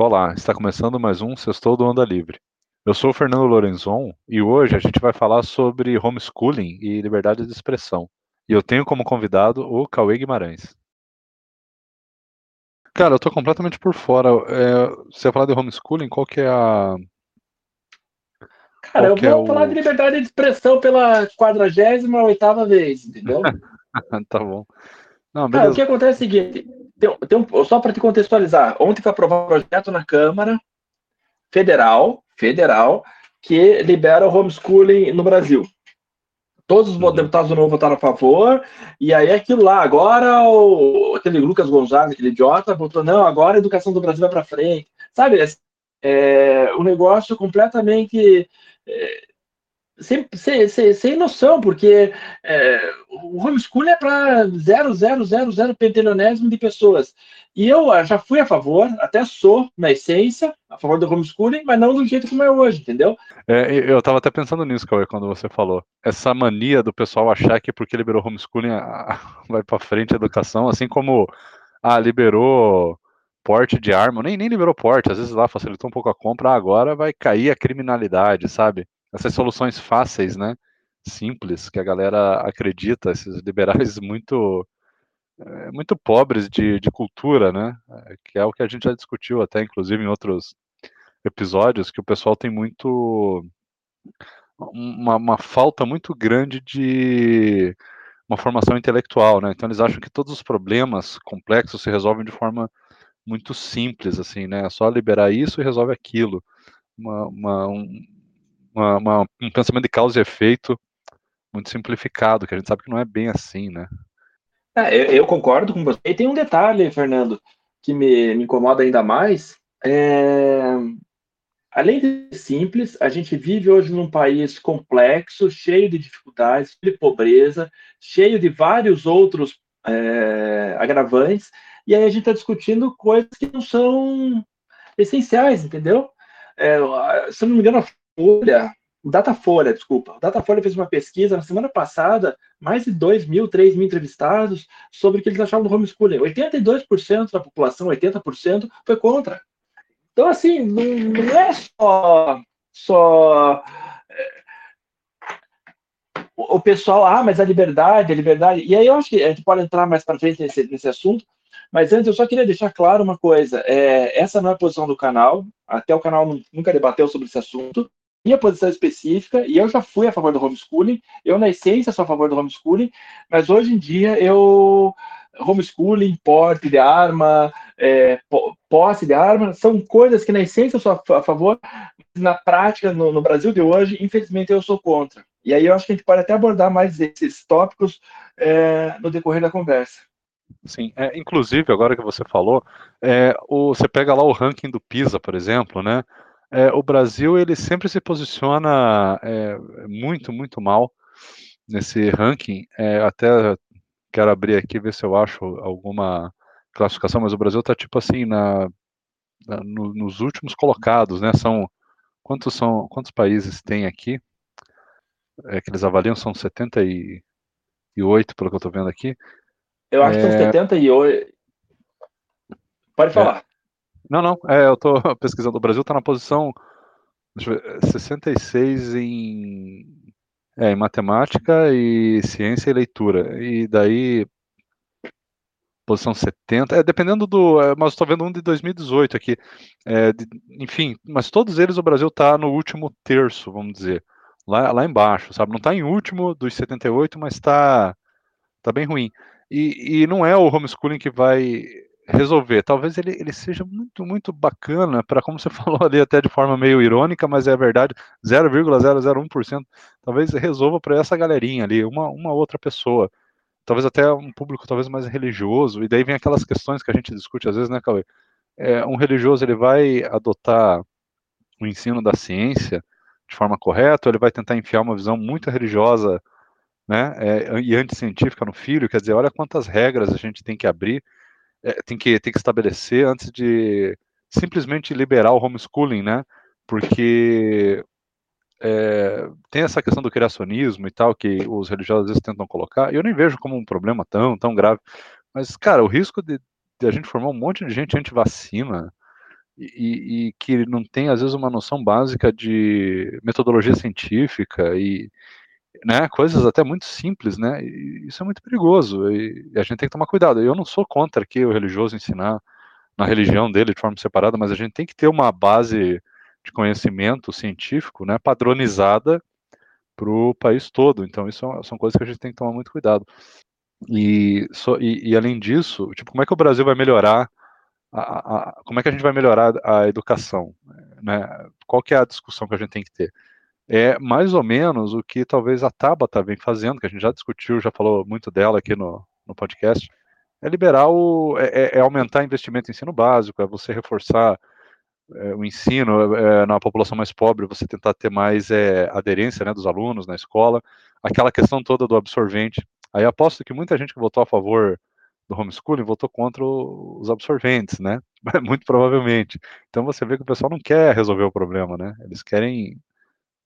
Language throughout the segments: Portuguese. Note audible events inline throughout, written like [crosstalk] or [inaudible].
Olá, está começando mais um Sextou do Onda Livre. Eu sou o Fernando Lorenzon e hoje a gente vai falar sobre homeschooling e liberdade de expressão. E eu tenho como convidado o Cauê Guimarães. Cara, eu tô completamente por fora. É, você vai falar de homeschooling, qual que é a. Cara, qual eu vou é falar o... de liberdade de expressão pela 48 vez, entendeu? [laughs] tá bom. Não, Cara, o que acontece é o seguinte: tem, tem um, só para te contextualizar, ontem foi aprovado um projeto na Câmara Federal, federal que libera o homeschooling no Brasil. Todos os uhum. deputados do Novo votaram a favor, e aí aquilo lá, agora o, aquele Lucas Gonzaga, aquele idiota, votou, não, agora a educação do Brasil vai para frente. Sabe, é, um negócio completamente é, sem, sem, sem, sem noção, porque é, o homeschooling é para 0,000 pentelionésimo de pessoas. E eu ah, já fui a favor, até sou, na essência, a favor do homeschooling, mas não do jeito como é hoje, entendeu? É, eu estava até pensando nisso, Cauê, quando você falou. Essa mania do pessoal achar que porque liberou homeschooling vai para frente a educação, assim como ah, liberou porte de arma, nem, nem liberou porte, às vezes lá facilitou um pouco a compra, agora vai cair a criminalidade, sabe? Essas soluções fáceis, né? Simples, que a galera acredita, esses liberais [laughs] muito eh, muito pobres de, de cultura, né? Que é o que a gente já discutiu até, inclusive, em outros episódios, que o pessoal tem muito uma, uma falta muito grande de uma formação intelectual, né? Então eles acham que todos os problemas complexos se resolvem de forma muito simples, assim, né? É só liberar isso e resolve aquilo. Uma, uma, um, uma, uma, um pensamento de causa e efeito muito simplificado, que a gente sabe que não é bem assim, né? É, eu, eu, concordo com você. E tem um detalhe, Fernando, que me, me incomoda ainda mais. É... Além de simples, a gente vive hoje num país complexo, cheio de dificuldades, de pobreza, cheio de vários outros é, agravantes, e aí a gente está discutindo coisas que não são essenciais, entendeu? É, se não me engano, a Folha, o Datafolha, desculpa, o Datafolha fez uma pesquisa na semana passada, mais de 2 mil, 3 mil entrevistados, sobre o que eles achavam do homeschooling. 82% da população, 80%, foi contra. Então, assim, não, é só, só é, o pessoal, ah, mas a liberdade, a liberdade. E aí eu acho que a gente pode entrar mais para frente nesse, nesse assunto, mas antes eu só queria deixar claro uma coisa: é, essa não é a posição do canal, até o canal nunca debateu sobre esse assunto minha posição específica, e eu já fui a favor do homeschooling, eu na essência sou a favor do homeschooling, mas hoje em dia eu homeschooling, porte de arma, é, posse de arma, são coisas que na essência eu sou a favor, na prática, no, no, Brasil de hoje, infelizmente eu sou contra. E aí eu acho que a gente pode até abordar mais esses tópicos é, no decorrer da conversa. Sim, é, inclusive, agora que você falou, é, o, você pega lá o ranking do PISA, por exemplo, né? É, o Brasil ele sempre se posiciona é, muito, muito mal nesse ranking. É, até quero abrir aqui ver se eu acho alguma classificação, mas o Brasil está tipo assim na, na no, nos últimos colocados, né? São quantos são quantos países tem aqui? É, que eles avaliam são 78, pelo que eu estou vendo aqui. Eu acho que são 78. Pode é. falar. Não, não, é, eu tô [laughs] pesquisando. O Brasil está na posição deixa eu ver, 66 em, é, em matemática e ciência e leitura. E daí, posição 70, é, dependendo do. É, mas estou vendo um de 2018 aqui. É, de, enfim, mas todos eles o Brasil está no último terço, vamos dizer. Lá, lá embaixo, sabe? Não está em último dos 78, mas está tá bem ruim. E, e não é o homeschooling que vai resolver. Talvez ele, ele seja muito, muito bacana para, como você [laughs] falou ali, até de forma meio irônica, mas é verdade, 0,001%. Talvez resolva para essa galerinha ali, uma, uma outra pessoa. Talvez até um público talvez mais religioso. E daí vem aquelas questões que a gente discute às vezes, né, Cauê? É, um religioso ele vai adotar o ensino da ciência de forma correta, ou ele vai tentar enfiar uma visão muito religiosa né, é, e anticientífica no filho, quer dizer, olha quantas regras a gente tem que abrir é, tem, que, tem que estabelecer antes de simplesmente liberar o homeschooling, né? Porque é, tem essa questão do criacionismo e tal, que os religiosos às vezes tentam colocar, e eu nem vejo como um problema tão, tão grave. Mas, cara, o risco de, de a gente formar um monte de gente anti-vacina, e, e, que não tem, às vezes, uma noção básica de metodologia científica e né, coisas até muito simples, né? Isso é muito perigoso e, a gente tem que tomar cuidado. Eu não sou contra que o religioso ensinar na religião dele de forma separada, mas a gente tem que ter uma base de conhecimento científico, né, padronizada para o país todo. Então, isso são, são coisas que a gente tem que tomar muito cuidado. E, so, e, e, além disso, tipo, como é que o Brasil vai melhorar? A, a, como é que a gente vai melhorar a educação? Né? Qual que é a discussão que a gente tem que ter? É mais ou menos o que talvez a Tabata vem fazendo, que a gente já discutiu, já falou muito dela aqui no, no podcast. É liberar o. É, é, é aumentar investimento em ensino básico, é você reforçar é, o ensino é, na população mais pobre, você tentar ter mais é, aderência né, dos alunos na escola, aquela questão toda do absorvente. Aí aposto que muita gente que votou a favor do homeschooling votou contra os absorventes, né? [laughs] Muito provavelmente. Então você vê que o pessoal não quer resolver o problema, né? Eles querem,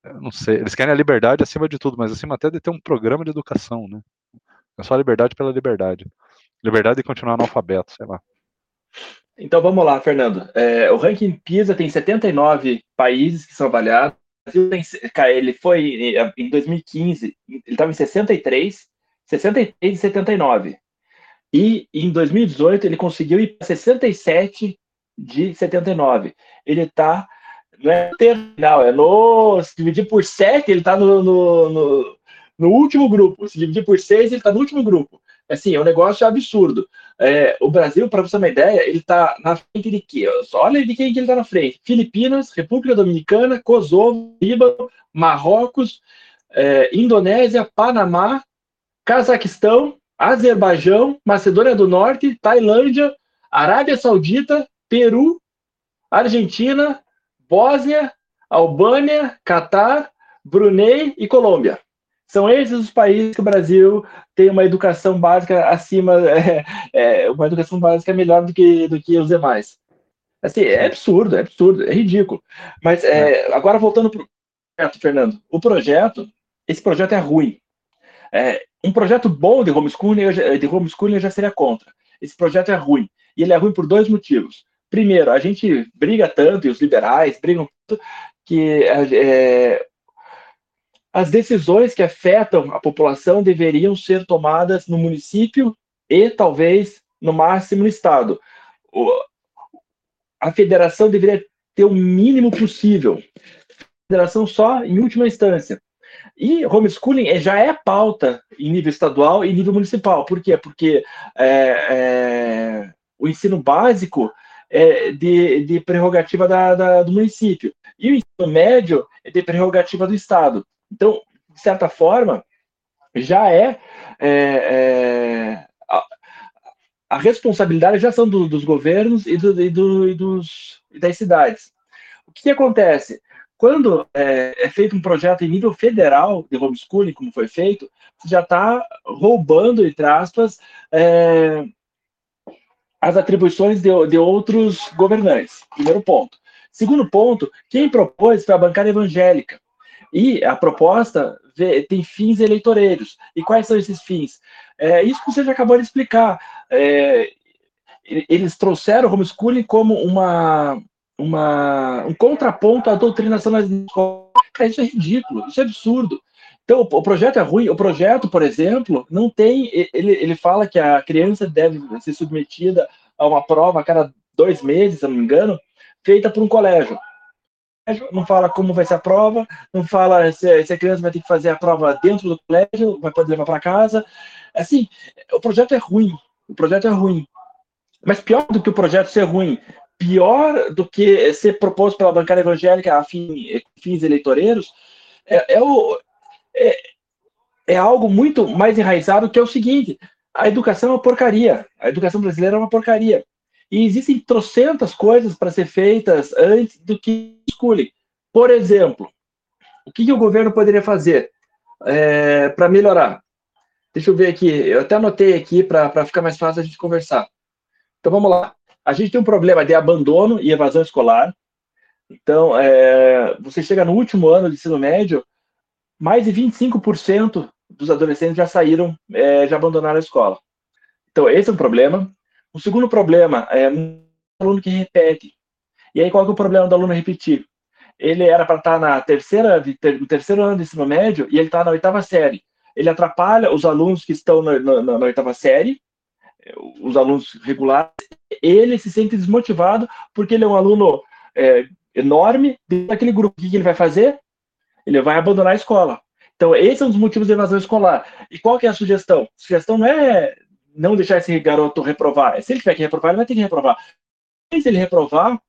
não sei, eles querem a liberdade acima de tudo, mas acima até de ter um programa de educação, né? É só a liberdade pela liberdade. Liberdade de continuar analfabeto, sei lá. Então vamos lá, Fernando. É, o ranking PISA tem 79 países que são avaliados. Ele foi em 2015, ele estava em 63, 63 e 79. E em 2018 ele conseguiu ir para 67 de 79. Ele está não é terminal, é no. Se dividir por 7, ele está no, no, no, no, último grupo. Se dividir por 6, ele está no último grupo. Assim, é um negócio absurdo. É, o Brasil, para você ter uma ideia, ele está na frente de quê? Olha de quem que ele está na frente. Filipinas, República Dominicana, Kosovo, Líbano, Marrocos, é, Indonésia, Panamá, Cazaquistão, Azerbaijão, Macedônia do Norte, Tailândia, Arábia Saudita, Peru, Argentina, Bósnia, Albânia, Catar, Brunei e Colômbia. São esses os países que o Brasil tem uma educação básica acima, [laughs] é, é, uma educação básica melhor do que, do que os demais. Assim, é absurdo, é absurdo, é ridículo. Mas é, agora voltando para o projeto, Fernando. O projeto, esse projeto é ruim. É, um projeto bom de homeschooling, de homeschooling eu já seria contra. Esse projeto é ruim. E ele é ruim por dois motivos. Primeiro, a gente briga tanto, e os liberais brigam tanto, que é, as decisões que afetam a população deveriam ser tomadas no município e talvez no máximo no estado. A federação deveria ter o mínimo possível. A federação só em última instância. E homeschooling já é pauta em nível estadual e nível municipal. Por quê? Porque é, é, o ensino básico é de, de prerrogativa da, da, do município. E o ensino médio é de prerrogativa do Estado. Então, de certa forma, já é, é, é a, responsabilidade já são do, dos governos e, do, e, do, e, dos, e das cidades. O que, que acontece? Quando é, é, feito um projeto em nível federal de homeschooling, como foi feito, você já está roubando, entre aspas, é, as atribuições de, de outros governantes. Primeiro ponto. Segundo ponto, quem propôs foi a bancada evangélica. E a proposta tem fins eleitoreiros. E quais são esses fins? É, isso que você já acabou de explicar. É, eles trouxeram o homeschooling como uma, uma, um contraponto à doutrinação nas escolas. Isso é ridículo, isso é absurdo. Então, o, projeto é ruim. O projeto, por exemplo, não tem. Ele, ele fala que a criança deve ser submetida a uma prova a cada dois meses, se não me engano, feita por um colégio não fala como vai ser a prova, não fala se, se, a criança vai ter que fazer a prova dentro do colégio, vai poder levar para casa. Assim, o projeto é ruim, o projeto é ruim. Mas pior do que o projeto ser ruim, pior do que ser proposto pela bancada evangélica a fim, fins eleitoreiros, é, é, o, é, é algo muito mais enraizado que é o seguinte: a educação é uma porcaria, a educação brasileira é uma porcaria. E existem trocentas coisas para ser feitas antes do que escolhem. Por exemplo, o que, que o governo poderia fazer é, para melhorar? Deixa eu ver aqui, eu até anotei aqui para ficar mais fácil a gente conversar. Então vamos lá. A gente tem um problema de abandono e evasão escolar. Então, é, você chega no último ano de ensino médio, mais de 25% dos adolescentes já saíram, é, já abandonaram a escola. Então, esse é um problema. O segundo problema é um aluno que repete. E aí qual é o problema do aluno repetir? Ele era para estar tá na terceira, no terceiro ano do ensino médio e ele está na oitava série. Ele atrapalha os alunos que estão na, na, na oitava série, os alunos regulares. Ele se sente desmotivado porque ele é um aluno é, enorme. Daquele grupo, o que ele vai fazer? Ele vai abandonar a escola. Então, esse é um dos motivos de evasão escolar. E qual que é a sugestão? A sugestão não é não deixar esse garoto reprovar. Se ele tiver que reprovar, ele vai ter que reprovar. Se ele reprovar,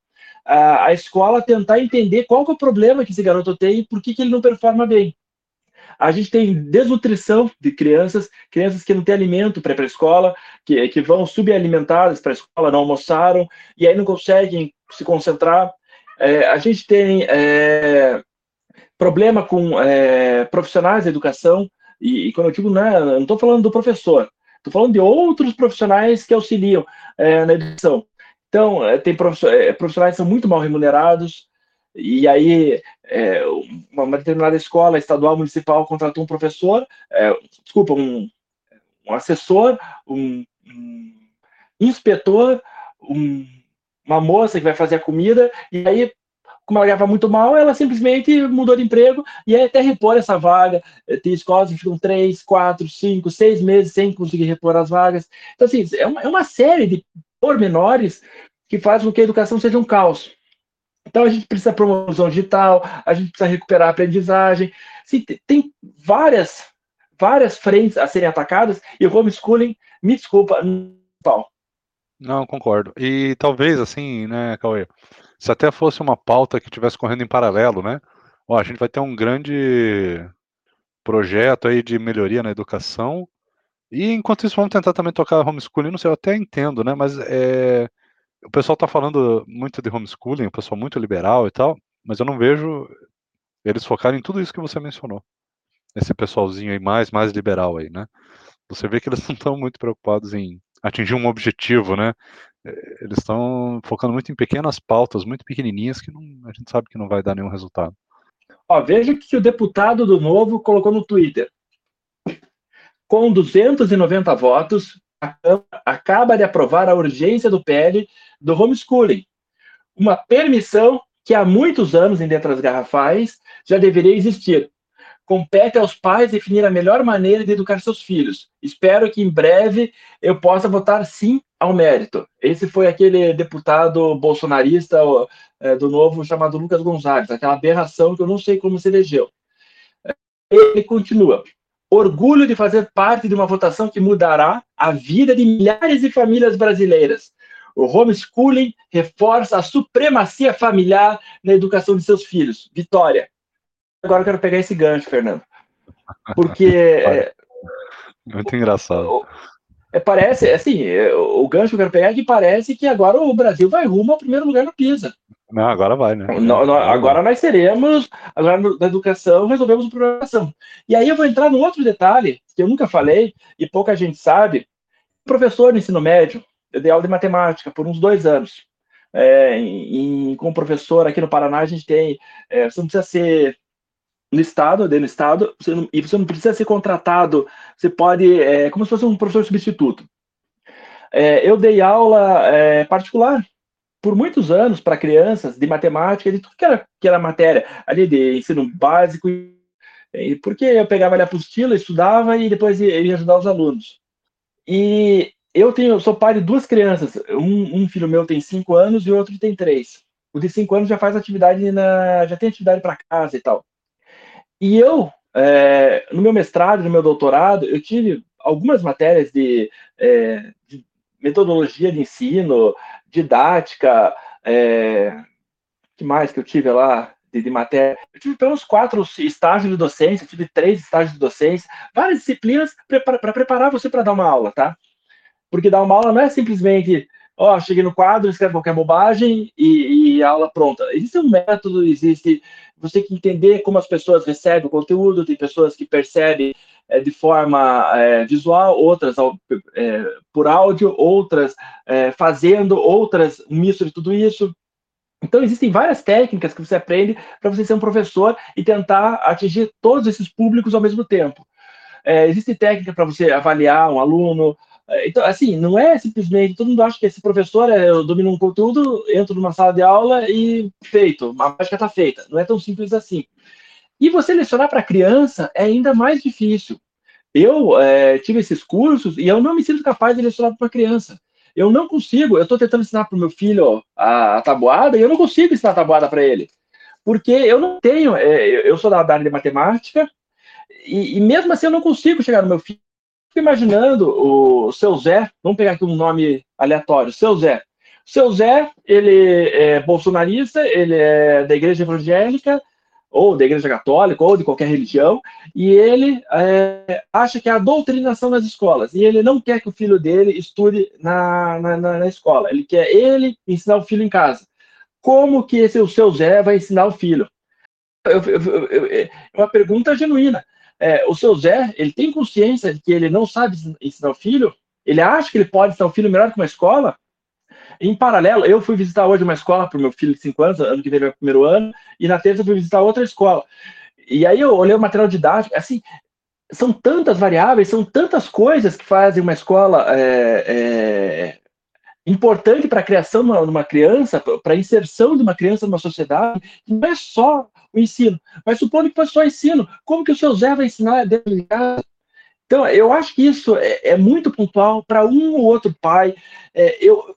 a, escola tentar entender qual que é o problema que esse garoto tem e por que, que ele não performa bem. A gente tem desnutrição de crianças, crianças que não têm alimento para ir para a escola, que, que vão subalimentadas para a escola, não almoçaram, e aí não conseguem se concentrar. É, a gente tem é, problema com é, profissionais da educação, e, e, quando eu digo, né, não estou falando do professor, estou falando de outros profissionais que auxiliam é, na educação. Então, é, tem é, profissionais que são muito mal remunerados, e aí é, uma determinada escola estadual, municipal, contratou um professor, é, desculpa, um, um assessor, um, um inspetor, um, uma moça que vai fazer a comida, e aí como ela ganhava muito mal, ela simplesmente mudou de emprego e aí até repor essa vaga. Eh, tem escolas que ficam três, quatro, cinco, seis meses sem conseguir repor as vagas. Então, assim, é uma, é uma série de pormenores que faz com que a educação seja um caos. Então, a gente precisa promoção digital, a gente precisa recuperar a aprendizagem. Assim, tem várias, várias frentes a serem atacadas e o homeschooling, me desculpa, não. Não, concordo. E talvez, assim, né, Cauê, se até fosse uma pauta que estivesse correndo em paralelo, né? Ó, a gente vai ter um grande projeto aí de melhoria na educação. E enquanto isso, vamos tentar também tocar homeschooling. Não sei, eu até entendo, né? Mas é, o pessoal está falando muito de homeschooling, o pessoal muito liberal e tal, mas eu não vejo eles focarem em tudo isso que você mencionou. Esse pessoalzinho aí mais, mais liberal aí, né? Você vê que eles [laughs] não estão muito preocupados em atingir um objetivo, né? eles estão focando muito em pequenas pautas, muito pequenininhas, que não, a gente sabe que não vai dar nenhum resultado. Ó, veja que o deputado do Novo colocou no Twitter. Com 290 votos, a Câmara acaba de aprovar a urgência do PL do homeschooling, uma permissão que há muitos anos em letras garrafais já deveria existir, compete aos pais definir a melhor maneira de educar seus filhos. Espero que em breve eu possa votar sim ao mérito. Esse foi aquele deputado bolsonarista é, do Novo chamado Lucas Gonzalez, aquela aberração que eu não sei como se elegeu. Ele continua. Orgulho de fazer parte de uma votação que mudará a vida de milhares de famílias brasileiras. O homeschooling reforça a supremacia familiar na educação de seus filhos. Vitória agora eu quero pegar esse gancho, Fernando. Porque. [laughs] é, Muito engraçado. É, parece, assim, é, o gancho que eu quero pegar é que parece que agora o Brasil vai rumo ao primeiro lugar no PISA. Não, agora vai, né? Agora nós seremos, agora na educação, resolvemos o problema E aí eu vou entrar num outro detalhe que eu nunca falei e pouca gente sabe. Professor no ensino médio, eu dei aula de matemática por uns dois anos. É, em, como professor aqui no Paraná, a gente tem. É, você não precisa ser no estado, dentro do estado, você não, e você não precisa ser contratado, você pode, é, como se fosse um professor substituto. É, eu dei aula é, particular por muitos anos para crianças de matemática, de tudo que era, que era matéria, ali de ensino básico, porque eu pegava ali a apostila, estudava e depois ia, ia ajudar os alunos. E eu tenho, sou pai de duas crianças, um, um filho meu tem cinco anos e o outro tem três. O de cinco anos já faz atividade na, já tem atividade para casa e tal. E eu, é, no meu mestrado, no meu doutorado, eu tive algumas matérias de, é, de metodologia de ensino, didática, é, que mais que eu tive lá de, de matéria? Eu tive pelo menos quatro estágios de docência, tive três estágios de docência, várias disciplinas para preparar você para dar uma aula, tá? Porque dar uma aula não é simplesmente ó, oh, cheguei no quadro, escreve qualquer bobagem e, e, aula pronta. Existe um método, existe. Você tem que entender como as pessoas recebem o conteúdo, tem pessoas que percebem é, de forma é, visual, outras é, por áudio, outras fazendo, outras um misto de tudo isso. Então, existem várias técnicas que você aprende para você ser um professor e tentar atingir todos esses públicos ao mesmo tempo. Existe técnica para você avaliar um aluno, Então, assim, não é simplesmente, todo mundo acha que esse professor, é, eu domino um conteúdo, entro numa sala de aula e feito, a mágica está feita. Não é tão simples assim. E você lecionar para criança é ainda mais difícil. Eu é, tive esses cursos e eu não me sinto capaz de lecionar para criança. Eu não consigo, eu estou tentando ensinar para o meu filho a, a, tabuada e eu não consigo ensinar a tabuada para ele. Porque eu não tenho, é, eu sou da área de matemática e, e, mesmo assim eu não consigo chegar no meu filho. Fico imaginando o seu Zé, vamos pegar aqui um nome aleatório, seu Zé. Seu Zé, ele é bolsonarista, ele é da igreja evangélica, ou da Igreja Católica, ou de qualquer religião, e ele é, acha que é a doutrinação nas escolas, e ele não quer que o filho dele estude na, na, na, escola, ele quer ele ensinar o filho em casa. Como que esse o seu Zé vai ensinar o filho? É uma pergunta genuína. É, o seu Zé, ele tem consciência de que ele não sabe ensinar o filho? Ele acha que ele pode ensinar o filho melhor que uma escola? Em paralelo, eu fui visitar hoje uma escola para o meu filho de 5 anos, ano que vem é o primeiro ano, e na terça eu fui visitar outra escola. E aí eu olhei o material didático, assim, são tantas variáveis, são tantas coisas que fazem uma escola é, é, importante para a criação de uma criança, para a inserção de uma criança numa sociedade, não é só o ensino. Mas supondo que fosse só ensino, como que o seu Zé vai ensinar dentro de casa? Então, eu acho que isso é, é muito pontual para um ou outro pai. É, eu,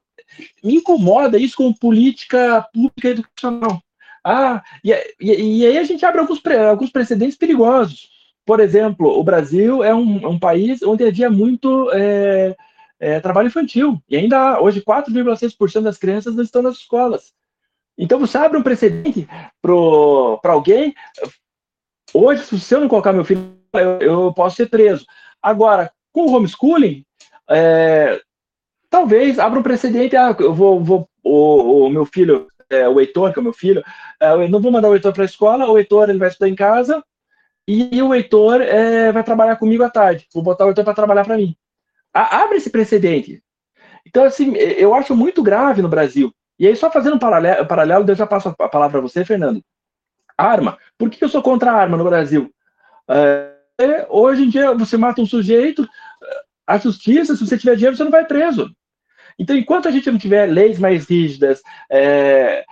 me incomoda isso com política pública educacional. Ah, e, e, e aí a gente abre alguns, alguns precedentes perigosos. Por exemplo, o Brasil é um, um país onde havia muito é, é, trabalho infantil. E ainda hoje 4,6% das crianças não estão nas escolas. Então você abre um precedente para alguém. Hoje, se eu não colocar meu filho, eu, eu posso ser preso. Agora, com o homeschooling, é, talvez abra um precedente. Ah, eu vou, vou o, o, meu filho, é, o Heitor, que é o meu filho, é, eu não vou mandar o Heitor para a escola, o Heitor ele vai estudar em casa e o Heitor é, vai trabalhar comigo à tarde. Vou botar o Heitor para trabalhar para mim. A, abre esse precedente. Então, assim, eu acho muito grave no Brasil. E aí, só fazendo um paralelo, eu já passo a palavra para você, Fernando. Arma. Por que eu sou contra a arma no Brasil? É, hoje em dia, você mata um sujeito, a justiça, se você tiver dinheiro, você não vai preso. Então, enquanto a gente não tiver leis mais rígidas, é,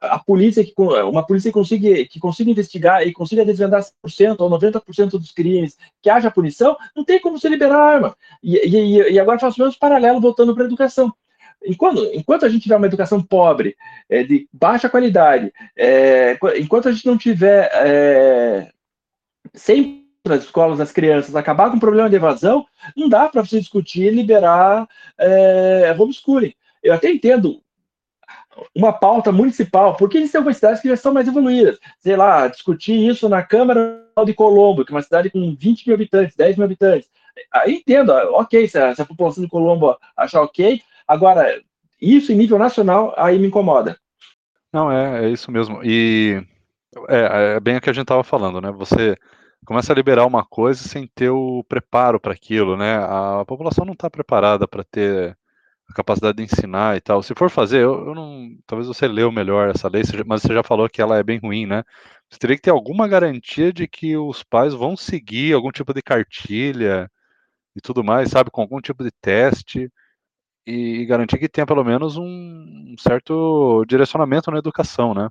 a, polícia que uma polícia que consiga, que consiga investigar e consiga desvendar 100% ou 90% dos crimes, que haja punição, não tem como se liberar a arma. E, e, e agora faço o mesmo paralelo voltando para a educação. Enquanto, enquanto a gente tiver uma educação pobre, é, de baixa qualidade, é, enquanto a gente não tiver é, sem nas escolas, das crianças, acabar com o problema de evasão, não dá para você discutir liberar é, homeschooling. Eu até entendo uma pauta municipal, porque existem algumas cidades que já estão mais evoluídas. Sei lá, discutir isso na Câmara de Colombo, que é uma cidade com 20 mil habitantes, 10 mil habitantes. Aí entendo, ok, se a, se a população de Colombo achar ok, agora, isso em nível nacional, aí me incomoda. Não, é, é isso mesmo. E é, é bem o que a gente estava falando, né? Você começa a liberar uma coisa sem ter o preparo para aquilo, né? A população não está preparada para ter a capacidade de ensinar e tal. Se for fazer, eu, eu, não, talvez você leu melhor essa lei, mas você já falou que ela é bem ruim, né? Você teria que ter alguma garantia de que os pais vão seguir algum tipo de cartilha e tudo mais, sabe, com algum tipo de teste e, garantir que tenha pelo menos um, certo direcionamento na educação, né?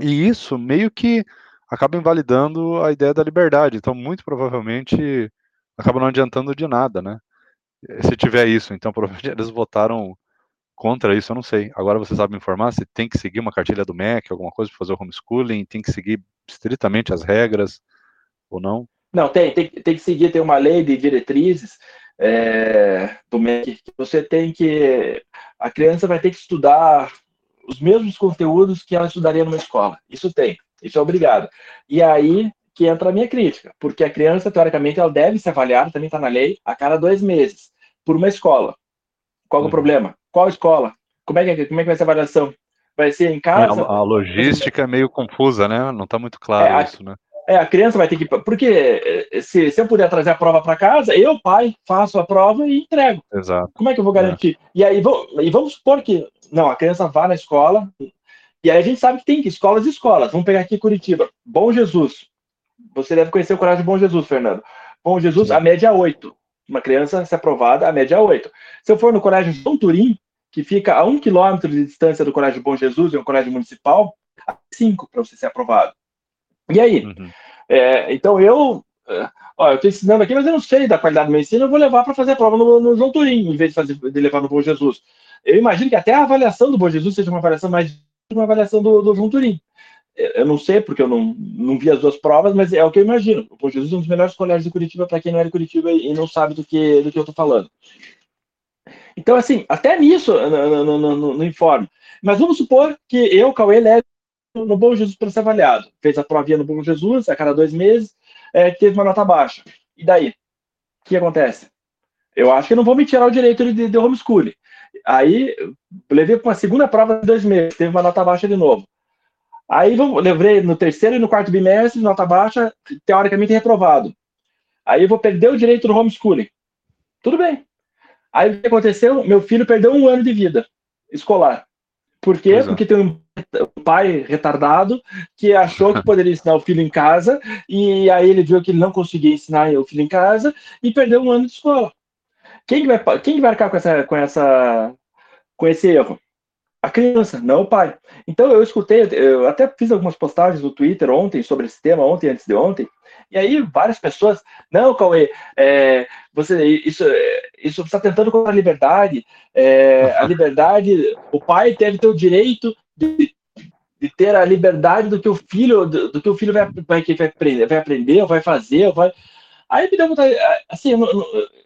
E isso meio que acaba invalidando a ideia da liberdade. Então, muito provavelmente, acaba não adiantando de nada, né? Se tiver isso, então [laughs] provavelmente eles votaram contra isso, eu não sei. Agora você sabe informar se tem que seguir uma cartilha do MEC, alguma coisa para fazer o homeschooling, tem que seguir estritamente as regras ou não? Não, tem, tem, tem que seguir, tem uma lei de diretrizes é, do MEC você tem que. A criança vai ter que estudar os mesmos conteúdos que ela estudaria numa escola. Isso tem. Isso é obrigado. E aí que entra a minha crítica, porque a criança, teoricamente, ela deve ser avaliada, também está na lei, a cada dois meses, por uma escola. Qual é o uhum. problema? Qual escola? Como é, que, como é que vai ser a avaliação? Vai ser em casa? É, a logística é meio confusa, né? Não está muito claro é, isso, né? É, a criança vai ter que. Porque eh, se, se eu puder trazer a prova para casa, eu, pai, faço a prova e entrego. Exato. Como é que eu vou garantir? É. E aí, e vamos supor que. Não, a criança vá na escola, e aí a gente sabe que tem escolas e escolas. Vamos pegar aqui Curitiba. Bom Jesus. Você deve conhecer o colégio Bom Jesus, Fernando. Bom Jesus, Sim. a média é 8. uma criança ser aprovada, a média é 8. Se eu for no colégio São Turim, que fica a um quilômetro de distância do colégio Bom Jesus, é um colégio municipal, 5 para você ser aprovado. E aí? Uhum. É, então eu, é, ó, eu estou ensinando aqui, mas eu não sei da qualidade do meu ensino, eu vou levar para fazer a prova no, no João Turim, em vez de, fazer, de levar no Bom Jesus. Eu imagino que até a avaliação do Bom Jesus seja uma avaliação mais uma avaliação do, do João Turim. Eu não sei, porque eu não, não vi as duas provas, mas é o que eu imagino. O Bom Jesus é um dos melhores colégios de Curitiba, para quem não é de Curitiba e não sabe do que, do que eu estou falando. Então, assim, até nisso no, no, no, no, informe. Mas vamos supor que eu, Cauê, leve no Bom Jesus para ser avaliado. Fez a provinha no Bom Jesus, a cada dois meses, é, teve uma nota baixa. E daí? O que acontece? Eu acho que não vou me tirar o direito de, de homeschooling. Aí, levei para uma segunda prova de dois meses, teve uma nota baixa de novo. Aí, levei no terceiro e no quarto bimestre, nota baixa, teoricamente reprovado. Aí, eu vou perder o direito do homeschooling. Tudo bem. Aí, o que aconteceu? Meu filho perdeu um ano de vida escolar. Por quê? Exato. Porque tem um pai retardado que achou que poderia ensinar o filho em casa e aí ele viu que ele não conseguia ensinar o filho em casa e perdeu um ano de escola. Quem vai, quem vai arcar com essa, com essa, com esse erro? A criança, não o pai. Então eu escutei, eu até fiz algumas postagens no Twitter ontem sobre esse tema, ontem antes de ontem, e aí várias pessoas, não, Cauê, é, você, isso, isso está tentando contra a liberdade, é, a liberdade, o pai deve ter o direito de, de, ter a liberdade do que o filho, do, do que o filho vai, vai, vai, aprender, vai aprender, vai fazer, vai. Aí me deu vontade, assim, eu,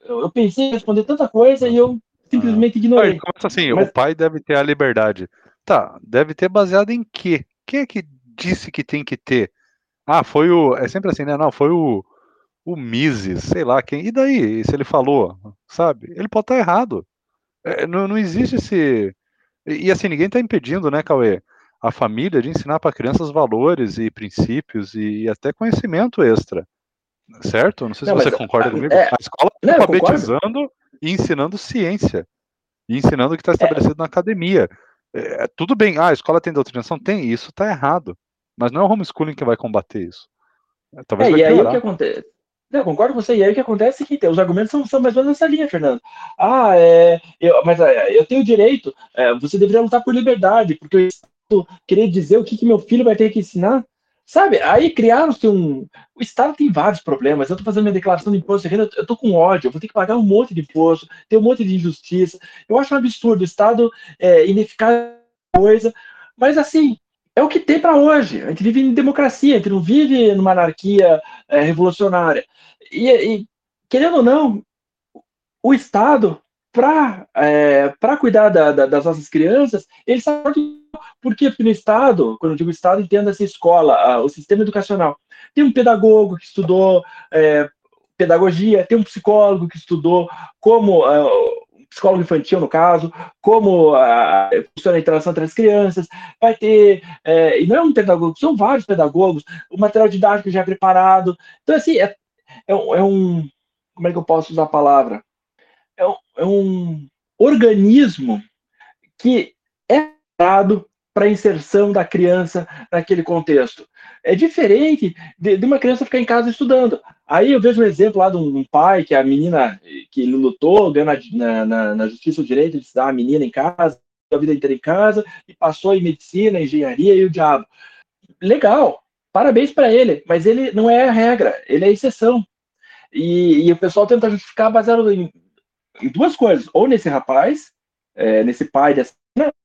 eu, eu pensei em responder tanta coisa e eu simplesmente ignorei. Aí, começa assim, Mas... o pai deve ter a liberdade. Tá, deve ter baseado em quê? Quem é que disse que tem que ter? Ah, foi o. É sempre assim, né? Não, foi o. O Mises, sei lá quem. E daí, se ele falou, sabe? Ele pode estar errado. É, não, não existe esse. E, e assim, ninguém está impedindo, né, Cauê? A família de ensinar para crianças valores e princípios e, e até conhecimento extra. Certo? Não sei se não, você concorda comigo. É, a escola está alfabetizando e ensinando ciência. E ensinando o que está estabelecido é. na academia. É, tudo bem, ah, a escola tem doutrinação? Tem, isso está errado. Mas não é o homeschooling que vai combater isso. É, talvez é, e aí o que acontece? Não, concordo com você. E aí o que acontece é que os argumentos são, são mais ou menos nessa linha, Fernando. Ah, é, eu, mas é, eu tenho direito, é, você deveria lutar por liberdade, porque eu queria dizer o que, que meu filho vai ter que ensinar. Sabe, aí criaram-se um. O Estado tem vários problemas. Eu estou fazendo minha declaração de imposto de renda, eu estou com ódio, eu vou ter que pagar um monte de imposto, tem um monte de injustiça. Eu acho um absurdo. O Estado é ineficaz coisa, mas assim, é o que tem para hoje. A gente vive em democracia, a gente não vive numa anarquia é, revolucionária. E, e, querendo ou não, o Estado, para é, cuidar da, da, das nossas crianças, ele sabe por quê? Porque no Estado, quando eu digo Estado, entendo essa escola, o sistema educacional. Tem um pedagogo que estudou é, pedagogia, tem um psicólogo que estudou como é, psicólogo infantil, no caso, como a, funciona a interação entre as crianças, vai ter, é, e não é um pedagogo, são vários pedagogos, o material didático já é preparado. Então, assim, é, é, é um. Como é que eu posso usar a palavra? É um, é um organismo que é preparado para a inserção da criança naquele contexto. É diferente de, de, uma criança ficar em casa estudando. Aí eu vejo um exemplo lá de um, pai que a menina que lutou, ganhou na, na, na justiça o direito de estudar a menina em casa, a vida inteira em casa, e passou em medicina, engenharia e o diabo. Legal, parabéns para ele, mas ele não é a regra, ele é a exceção. E, e o pessoal tenta justificar baseado em, em duas coisas, ou nesse rapaz, é, nesse pai dessa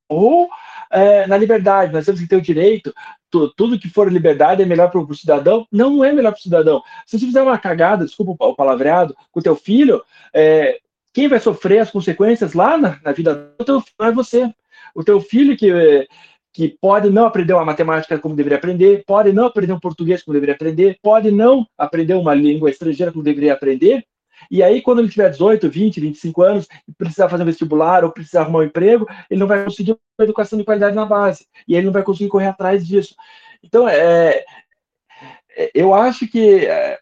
ou é, na liberdade. Nós temos que ter o direito, tu, tudo que for liberdade é melhor para o cidadão. Não, é melhor para o cidadão. Se você fizer uma cagada, desculpa o palavreado, com o teu filho, é, quem vai sofrer as consequências lá na, na vida do teu filho é você. O teu filho que, que pode não aprender uma matemática como deveria aprender, pode não aprender um português como deveria aprender, pode não aprender uma língua estrangeira como deveria aprender, e aí, quando ele tiver 18, 20, 25 anos, precisar fazer um vestibular ou precisar arrumar um emprego, ele não vai conseguir uma educação de qualidade na base. E ele não vai conseguir correr atrás disso. Então, é, é eu acho que. É,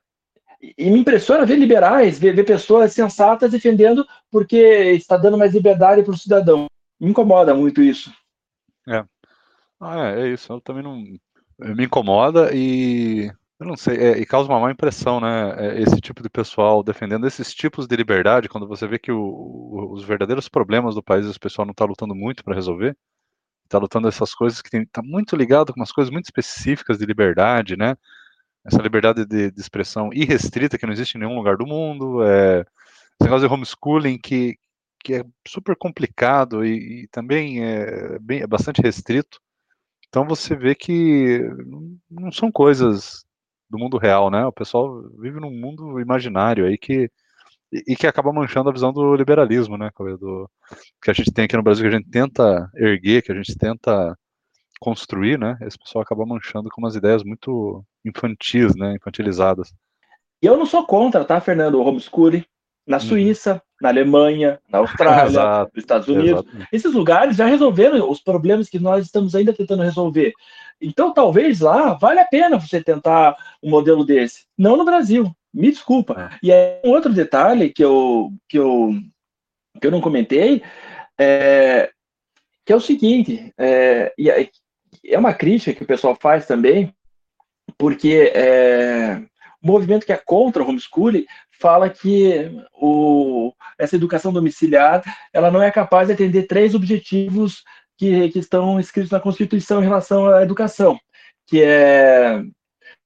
e me impressiona ver liberais, ver, ver pessoas sensatas defendendo porque está dando mais liberdade para o cidadão. Me incomoda muito isso. É. Ah, é, é isso. Eu também não. Me incomoda e Eu não sei, é, e causa uma má impressão, né? É, esse tipo de pessoal defendendo esses tipos de liberdade, quando você vê que o, os verdadeiros problemas do país, o pessoal não está lutando muito para resolver, está lutando essas coisas que está muito ligado com umas coisas muito específicas de liberdade, né? Essa liberdade de, de, expressão irrestrita que não existe em nenhum lugar do mundo, é, esse negócio de homeschooling que, que é super complicado e, e também é, bem, é bastante restrito. Então você vê que não são coisas do mundo real, né? O pessoal vive num mundo imaginário aí que e, que acaba manchando a visão do liberalismo, né? Do, que a gente tem aqui no Brasil, que a gente tenta erguer, que a gente tenta construir, né? Esse pessoal acaba manchando com umas ideias muito infantis, né? Infantilizadas. E eu não sou contra, tá, Fernando? O homeschooling na uhum. Suíça, na Alemanha, na Austrália, [laughs] nos Estados Unidos. Esses lugares já resolveram os problemas que nós estamos ainda tentando resolver. Então, talvez lá vale a pena você tentar um modelo desse. Não no Brasil. Me desculpa. É. E é um outro detalhe que eu, que eu, que eu não comentei, é, que é o seguinte, é, e é uma crítica que o pessoal faz também, porque é, o movimento que é contra o homeschooling fala que o, essa educação domiciliar ela não é capaz de atender três objetivos que, que estão escritos na Constituição em relação à educação, que é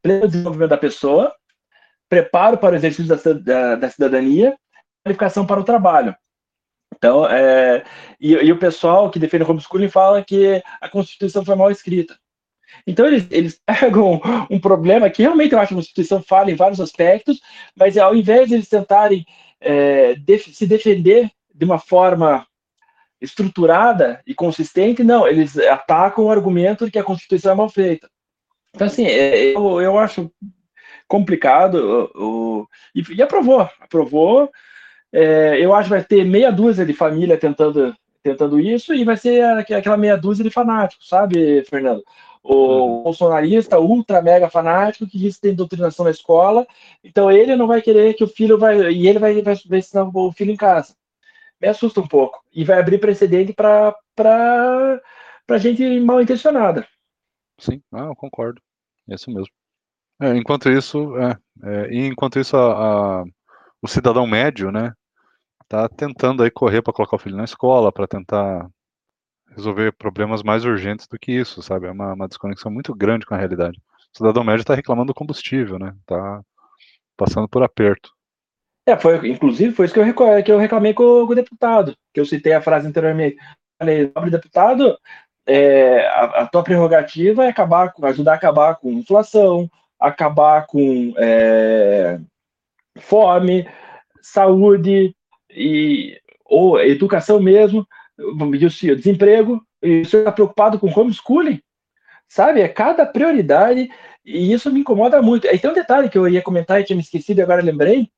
pleno desenvolvimento da pessoa, preparo para o exercício da, da, da cidadania, qualificação para o trabalho. Então, é, e, e, o pessoal que defende o homeschooling fala que a Constituição foi mal escrita. Então, eles, eles [laughs] pegam um problema que realmente eu acho que a Constituição fala em vários aspectos, mas ao invés de eles tentarem é, def se defender de uma forma estruturada e consistente, não, eles atacam o argumento de que a Constituição é mal feita. Então, assim, é, eu, eu acho complicado, o, e, e aprovou, aprovou, é, eu acho que vai ter meia dúzia de família tentando, tentando isso, e vai ser aquela meia dúzia de fanáticos, sabe, Fernando? O uhum. bolsonarista ultra mega fanático que diz que tem doutrinação na escola, então ele não vai querer que o filho vai, e ele vai, vai, vai ensinar o filho em casa me assusta um pouco. E vai abrir precedente para gente mal intencionada. Sim, ah, eu concordo. É isso mesmo. É, enquanto isso, é, é, enquanto isso a, a, o cidadão médio, né, tá tentando aí correr para colocar o filho na escola, para tentar resolver problemas mais urgentes do que isso, sabe? É uma, uma desconexão muito grande com a realidade. O cidadão médio está reclamando do combustível, né? Tá passando por aperto. É, foi, inclusive foi isso que eu, que eu reclamei com, com, o deputado, que eu citei a frase anteriormente. Falei, nobre deputado, é, a, a, tua prerrogativa é acabar, ajudar a acabar com inflação, acabar com é, fome, saúde e ou educação mesmo, desemprego, e você está preocupado com homeschooling, sabe? É cada prioridade e isso me incomoda muito. Aí tem um detalhe que eu ia comentar e tinha me esquecido e agora lembrei,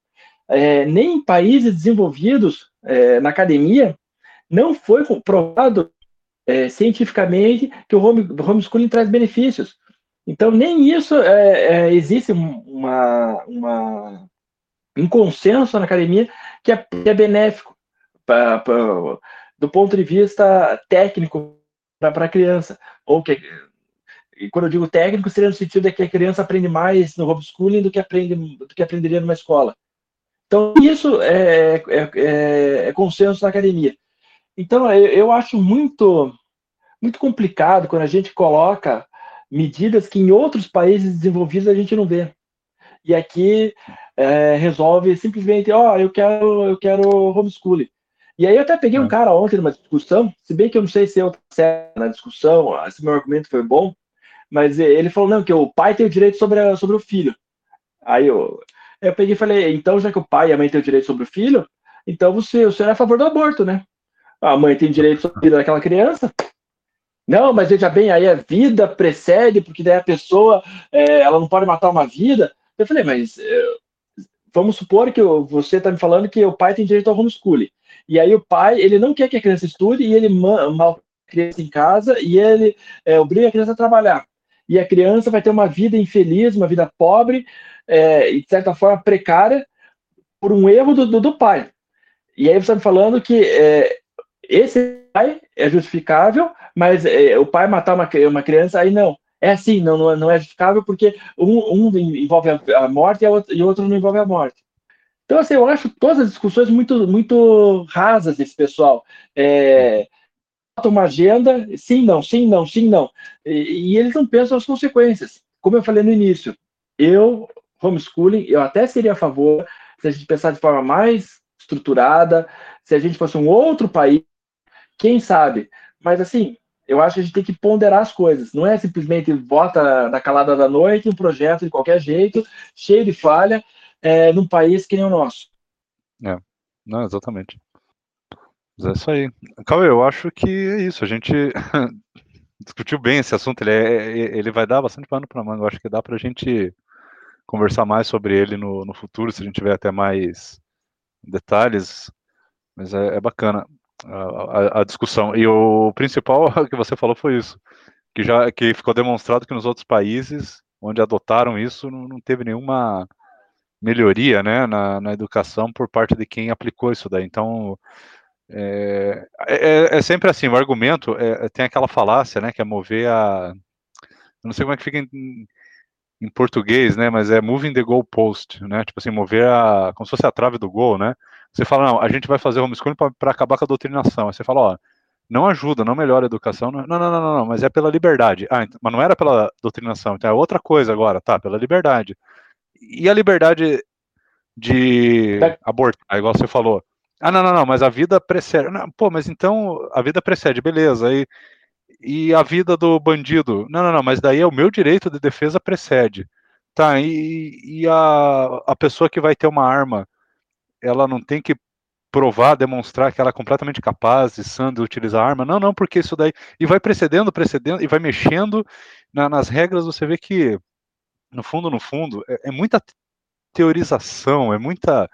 é, nem em países desenvolvidos é, na academia não foi comprovado é, cientificamente que o home, homeschooling traz benefícios. Então, nem isso é, é, existe uma, uma, um consenso na academia que é, que é benéfico pra, pra, do ponto de vista técnico para a criança. Ou que, e quando eu digo técnico, seria no sentido de que a criança aprende mais no homeschooling do que, aprende, do que aprenderia numa escola. Então, isso é, é, é, é consenso na academia. Então, eu, eu acho muito, muito complicado quando a gente coloca medidas que em outros países desenvolvidos a gente não vê. E aqui é, resolve simplesmente, ó, oh, eu quero, eu quero homeschooling. E aí eu até peguei um é. cara ontem numa discussão, se bem que eu não sei se eu certo na discussão, se meu argumento foi bom, mas ele falou, não, que o pai tem o direito sobre, a, sobre o filho. Aí eu, eu peguei e falei, então, já que o pai e a mãe têm o direito sobre o filho, então você, senhor é a favor do aborto, né? A mãe tem direito sobre a vida daquela criança. Não, mas veja bem, aí a vida precede, porque daí a pessoa, é, ela não pode matar uma vida. Eu falei, mas é, vamos supor que você está me falando que o pai tem direito ao homeschooling. E aí o pai, ele não quer que a criança estude e ele mal a criança em casa e ele é, obriga a criança a trabalhar. E a criança vai ter uma vida infeliz, uma vida pobre, é, de certa forma, precária por um erro do, do, do pai. E aí você está me falando que é, esse pai é justificável, mas é, o pai matar uma, uma criança, aí não. É assim, não, não, não é justificável porque um, um envolve a morte e o outro não envolve a morte. Então, assim, eu acho todas as discussões muito, muito rasas desse pessoal. É, uma agenda, sim, não, sim, não, sim, não. E, e, eles não pensam as consequências. Como eu falei no início, eu, homeschooling, eu até seria a favor se a gente pensar de forma mais estruturada, se a gente fosse um outro país, quem sabe. Mas, assim, eu acho que a gente tem que ponderar as coisas. Não é simplesmente vota na calada da noite um projeto de qualquer jeito, cheio de falha, é, num país que nem o nosso. É, não, exatamente. Mas é isso aí. Cauê, eu acho que é isso. A gente [laughs] discutiu bem esse assunto. Ele, é, é ele vai dar bastante pano para manga. Eu acho que dá para a gente conversar mais sobre ele no, no futuro, se a gente tiver até mais detalhes. Mas é, é bacana a, a, a, discussão. E o principal [laughs] que você falou foi isso, que já que ficou demonstrado que nos outros países onde adotaram isso não, não teve nenhuma melhoria, né, na, na, educação por parte de quem aplicou isso daí. Então é, é, é sempre assim, o argumento é, tem aquela falácia, né, que é mover a, eu não sei como é que fica em, em português, né, mas é moving the goalpost, né, tipo assim, mover a, como se fosse a trave do gol, né, você fala, não, a gente vai fazer homeschooling para acabar com a doutrinação. Aí você fala, ó, não ajuda, não melhora a educação. Não, não, não, não, não, mas é pela liberdade. Ah, então, mas não era pela doutrinação, então é outra coisa agora, tá, pela liberdade. E a liberdade de abortar, igual você falou. Ah, não, não, não, mas a vida precede. Não, pô, mas então a vida precede, beleza. E, e a vida do bandido? Não, não, não, mas daí é o meu direito de defesa precede. Tá, e, e a, a pessoa que vai ter uma arma ela não tem que provar, demonstrar que ela é completamente capaz e sã de utilizar a arma. Não, não, porque isso daí. E vai precedendo, precedendo, e vai mexendo na, nas regras. Você vê que, no fundo, no fundo, é, é muita teorização, é muita.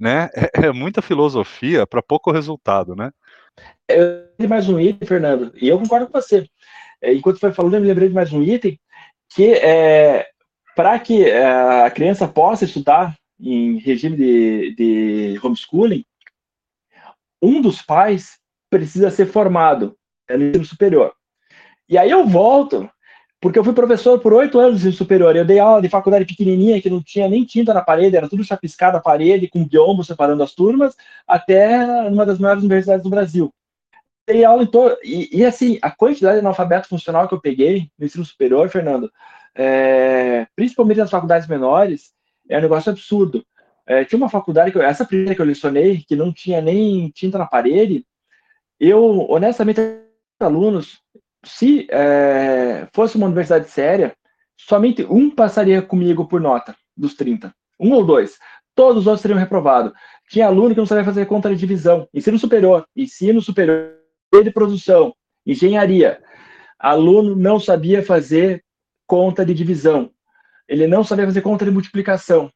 Né, [laughs] é, é muita filosofia para pouco resultado, né? Eu mais um item, Fernando, e eu concordo com você. É, enquanto foi falando, eu me lembrei de mais um item que é para que é, a criança possa estudar em regime de, de homeschooling, um dos pais precisa ser formado no ensino superior. E aí eu volto, porque eu fui professor por oito anos no ensino superior. Eu dei aula de faculdade pequenininha, que não tinha nem tinta na parede, era tudo chapiscado a parede, com biombo separando as turmas, até uma das maiores universidades do Brasil. Dei aula em todo. E, e, assim, a quantidade de analfabeto funcional que eu peguei no ensino superior, Fernando, é, principalmente nas faculdades menores, é um negócio absurdo. É, tinha uma faculdade, que eu, essa primeira que eu lecionei, que não tinha nem tinta na parede, eu, honestamente, alunos, se é, fosse uma universidade séria, somente um passaria comigo por nota, dos 30. Um ou dois. Todos os outros seriam reprovados. Tinha aluno que não sabia fazer conta de divisão. Ensino superior, ensino superior de produção, engenharia. Aluno não sabia fazer conta de divisão ele não sabia fazer conta de multiplicação.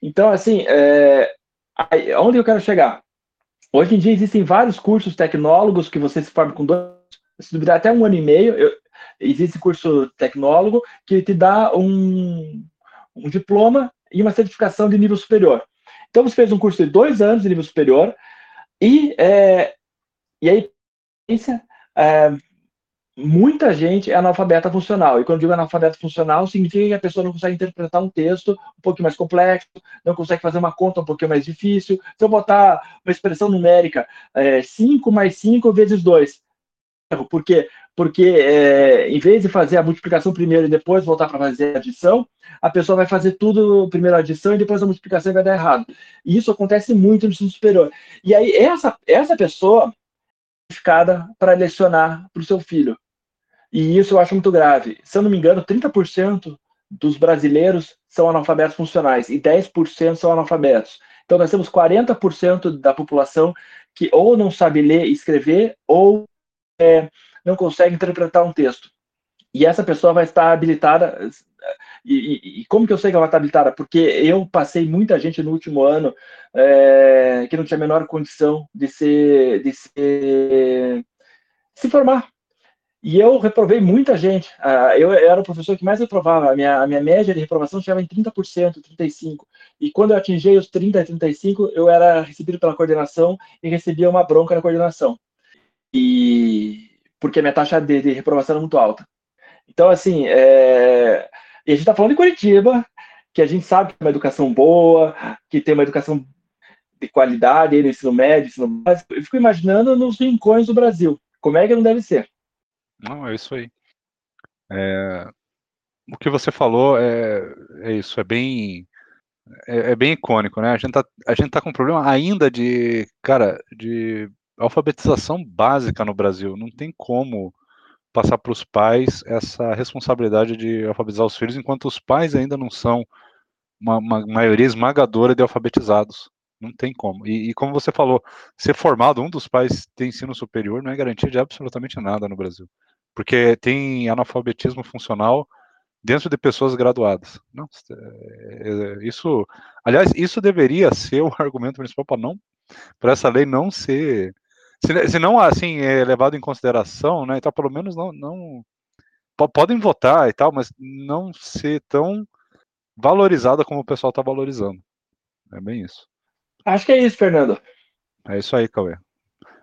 Então, assim, é, onde eu quero chegar? Hoje em dia existem vários cursos tecnólogos que você se forma com dois, se duvidar até um ano e meio, eu, existe curso tecnólogo que te dá um, um diploma e uma certificação de nível superior. Então, você fez um curso de dois anos de nível superior e, é, e aí, é, muita gente é analfabeta funcional. E quando digo analfabeta funcional, significa que a pessoa não consegue interpretar um texto um pouquinho mais complexo, não consegue fazer uma conta um pouquinho mais difícil. Se eu botar uma expressão numérica, 5 é, mais 5 vezes 2. Por quê? Porque é, em vez de fazer a multiplicação primeiro e depois voltar para fazer a adição, a pessoa vai fazer tudo primeiro a adição e depois a multiplicação vai dar errado. E isso acontece muito no ensino superior. E aí, essa, essa pessoa para lecionar para o seu filho. E isso eu acho muito grave. Se eu não me engano, 30% dos brasileiros são analfabetos funcionais e 10% são analfabetos. Então nós temos 40% da população que ou não sabe ler e escrever ou é, não consegue interpretar um texto. E essa pessoa vai estar habilitada. E, e, e, como que eu sei que ela estar habilitada? Porque eu passei muita gente no último ano é, que não tinha a menor condição de ser, de se formar. E eu reprovei muita gente. Uh, eu, era o professor que mais reprovava. A minha, a minha média de reprovação chegava em 30%, 35%. E quando eu atingi os 30%, 35%, eu era recebido pela coordenação e recebia uma bronca na coordenação. E porque a minha taxa de, de reprovação era muito alta. Então, assim, é... e a gente está falando de Curitiba, que a gente sabe que é uma educação boa, que tem uma educação de qualidade no ensino médio, ensino básico. Eu fico imaginando nos rincões do Brasil. Como é que não deve ser? Não, é isso aí. É... O que você falou é, é isso, é bem é, é, bem icônico, né? A gente, tá, a gente tá com um problema ainda de, cara, de alfabetização básica no Brasil. Não tem como passar para os pais essa responsabilidade de alfabetizar os filhos, enquanto os pais ainda não são uma, uma maioria esmagadora de alfabetizados. Não tem como. E, e, como você falou, ser formado, um dos pais tem ensino superior, não é garantia de absolutamente nada no Brasil. Porque tem analfabetismo funcional dentro de pessoas graduadas. Não, é, é, isso, aliás, isso deveria ser o argumento principal para não, para essa lei não ser, se, se, não assim é levado em consideração, né? Então pelo menos não, não podem votar e tal, mas não ser tão valorizada como o pessoal está valorizando. É bem isso. Acho que é isso, Fernando. É isso aí, Cauê.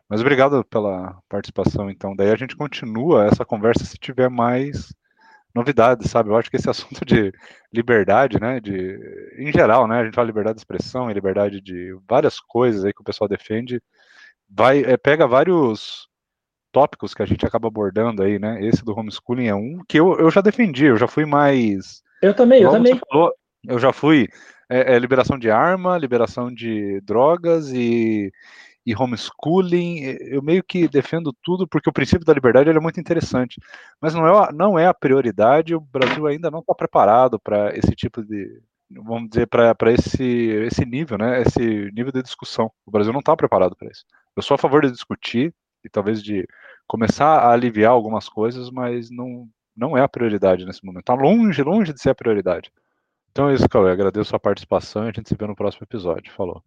Mas obrigado pela participação, então. Daí a gente continua essa conversa se tiver mais novidades, sabe? Eu acho que esse [laughs] assunto de liberdade, né, de, em geral, né, a gente fala liberdade de expressão e liberdade de várias coisas aí que o pessoal defende, vai, é, pega vários tópicos que a gente acaba abordando aí, né, esse do homeschooling é um que eu, eu já defendi, eu já fui mais... Eu também, eu também. Falou, eu já fui é, é, liberação de arma, liberação de drogas e e homeschooling, eu meio que defendo tudo porque o princípio da liberdade é muito interessante, mas não é, não é a prioridade, o Brasil ainda não está preparado para esse tipo de, vamos dizer, para esse, esse nível, né, esse nível de discussão. O Brasil não está preparado para isso. Eu sou a favor de discutir e talvez de começar a aliviar algumas coisas, mas não, não é a prioridade nesse momento. Está longe, longe de ser a prioridade. Então é isso, Cauê. Agradeço a participação e a gente se vê no próximo episódio. Falou.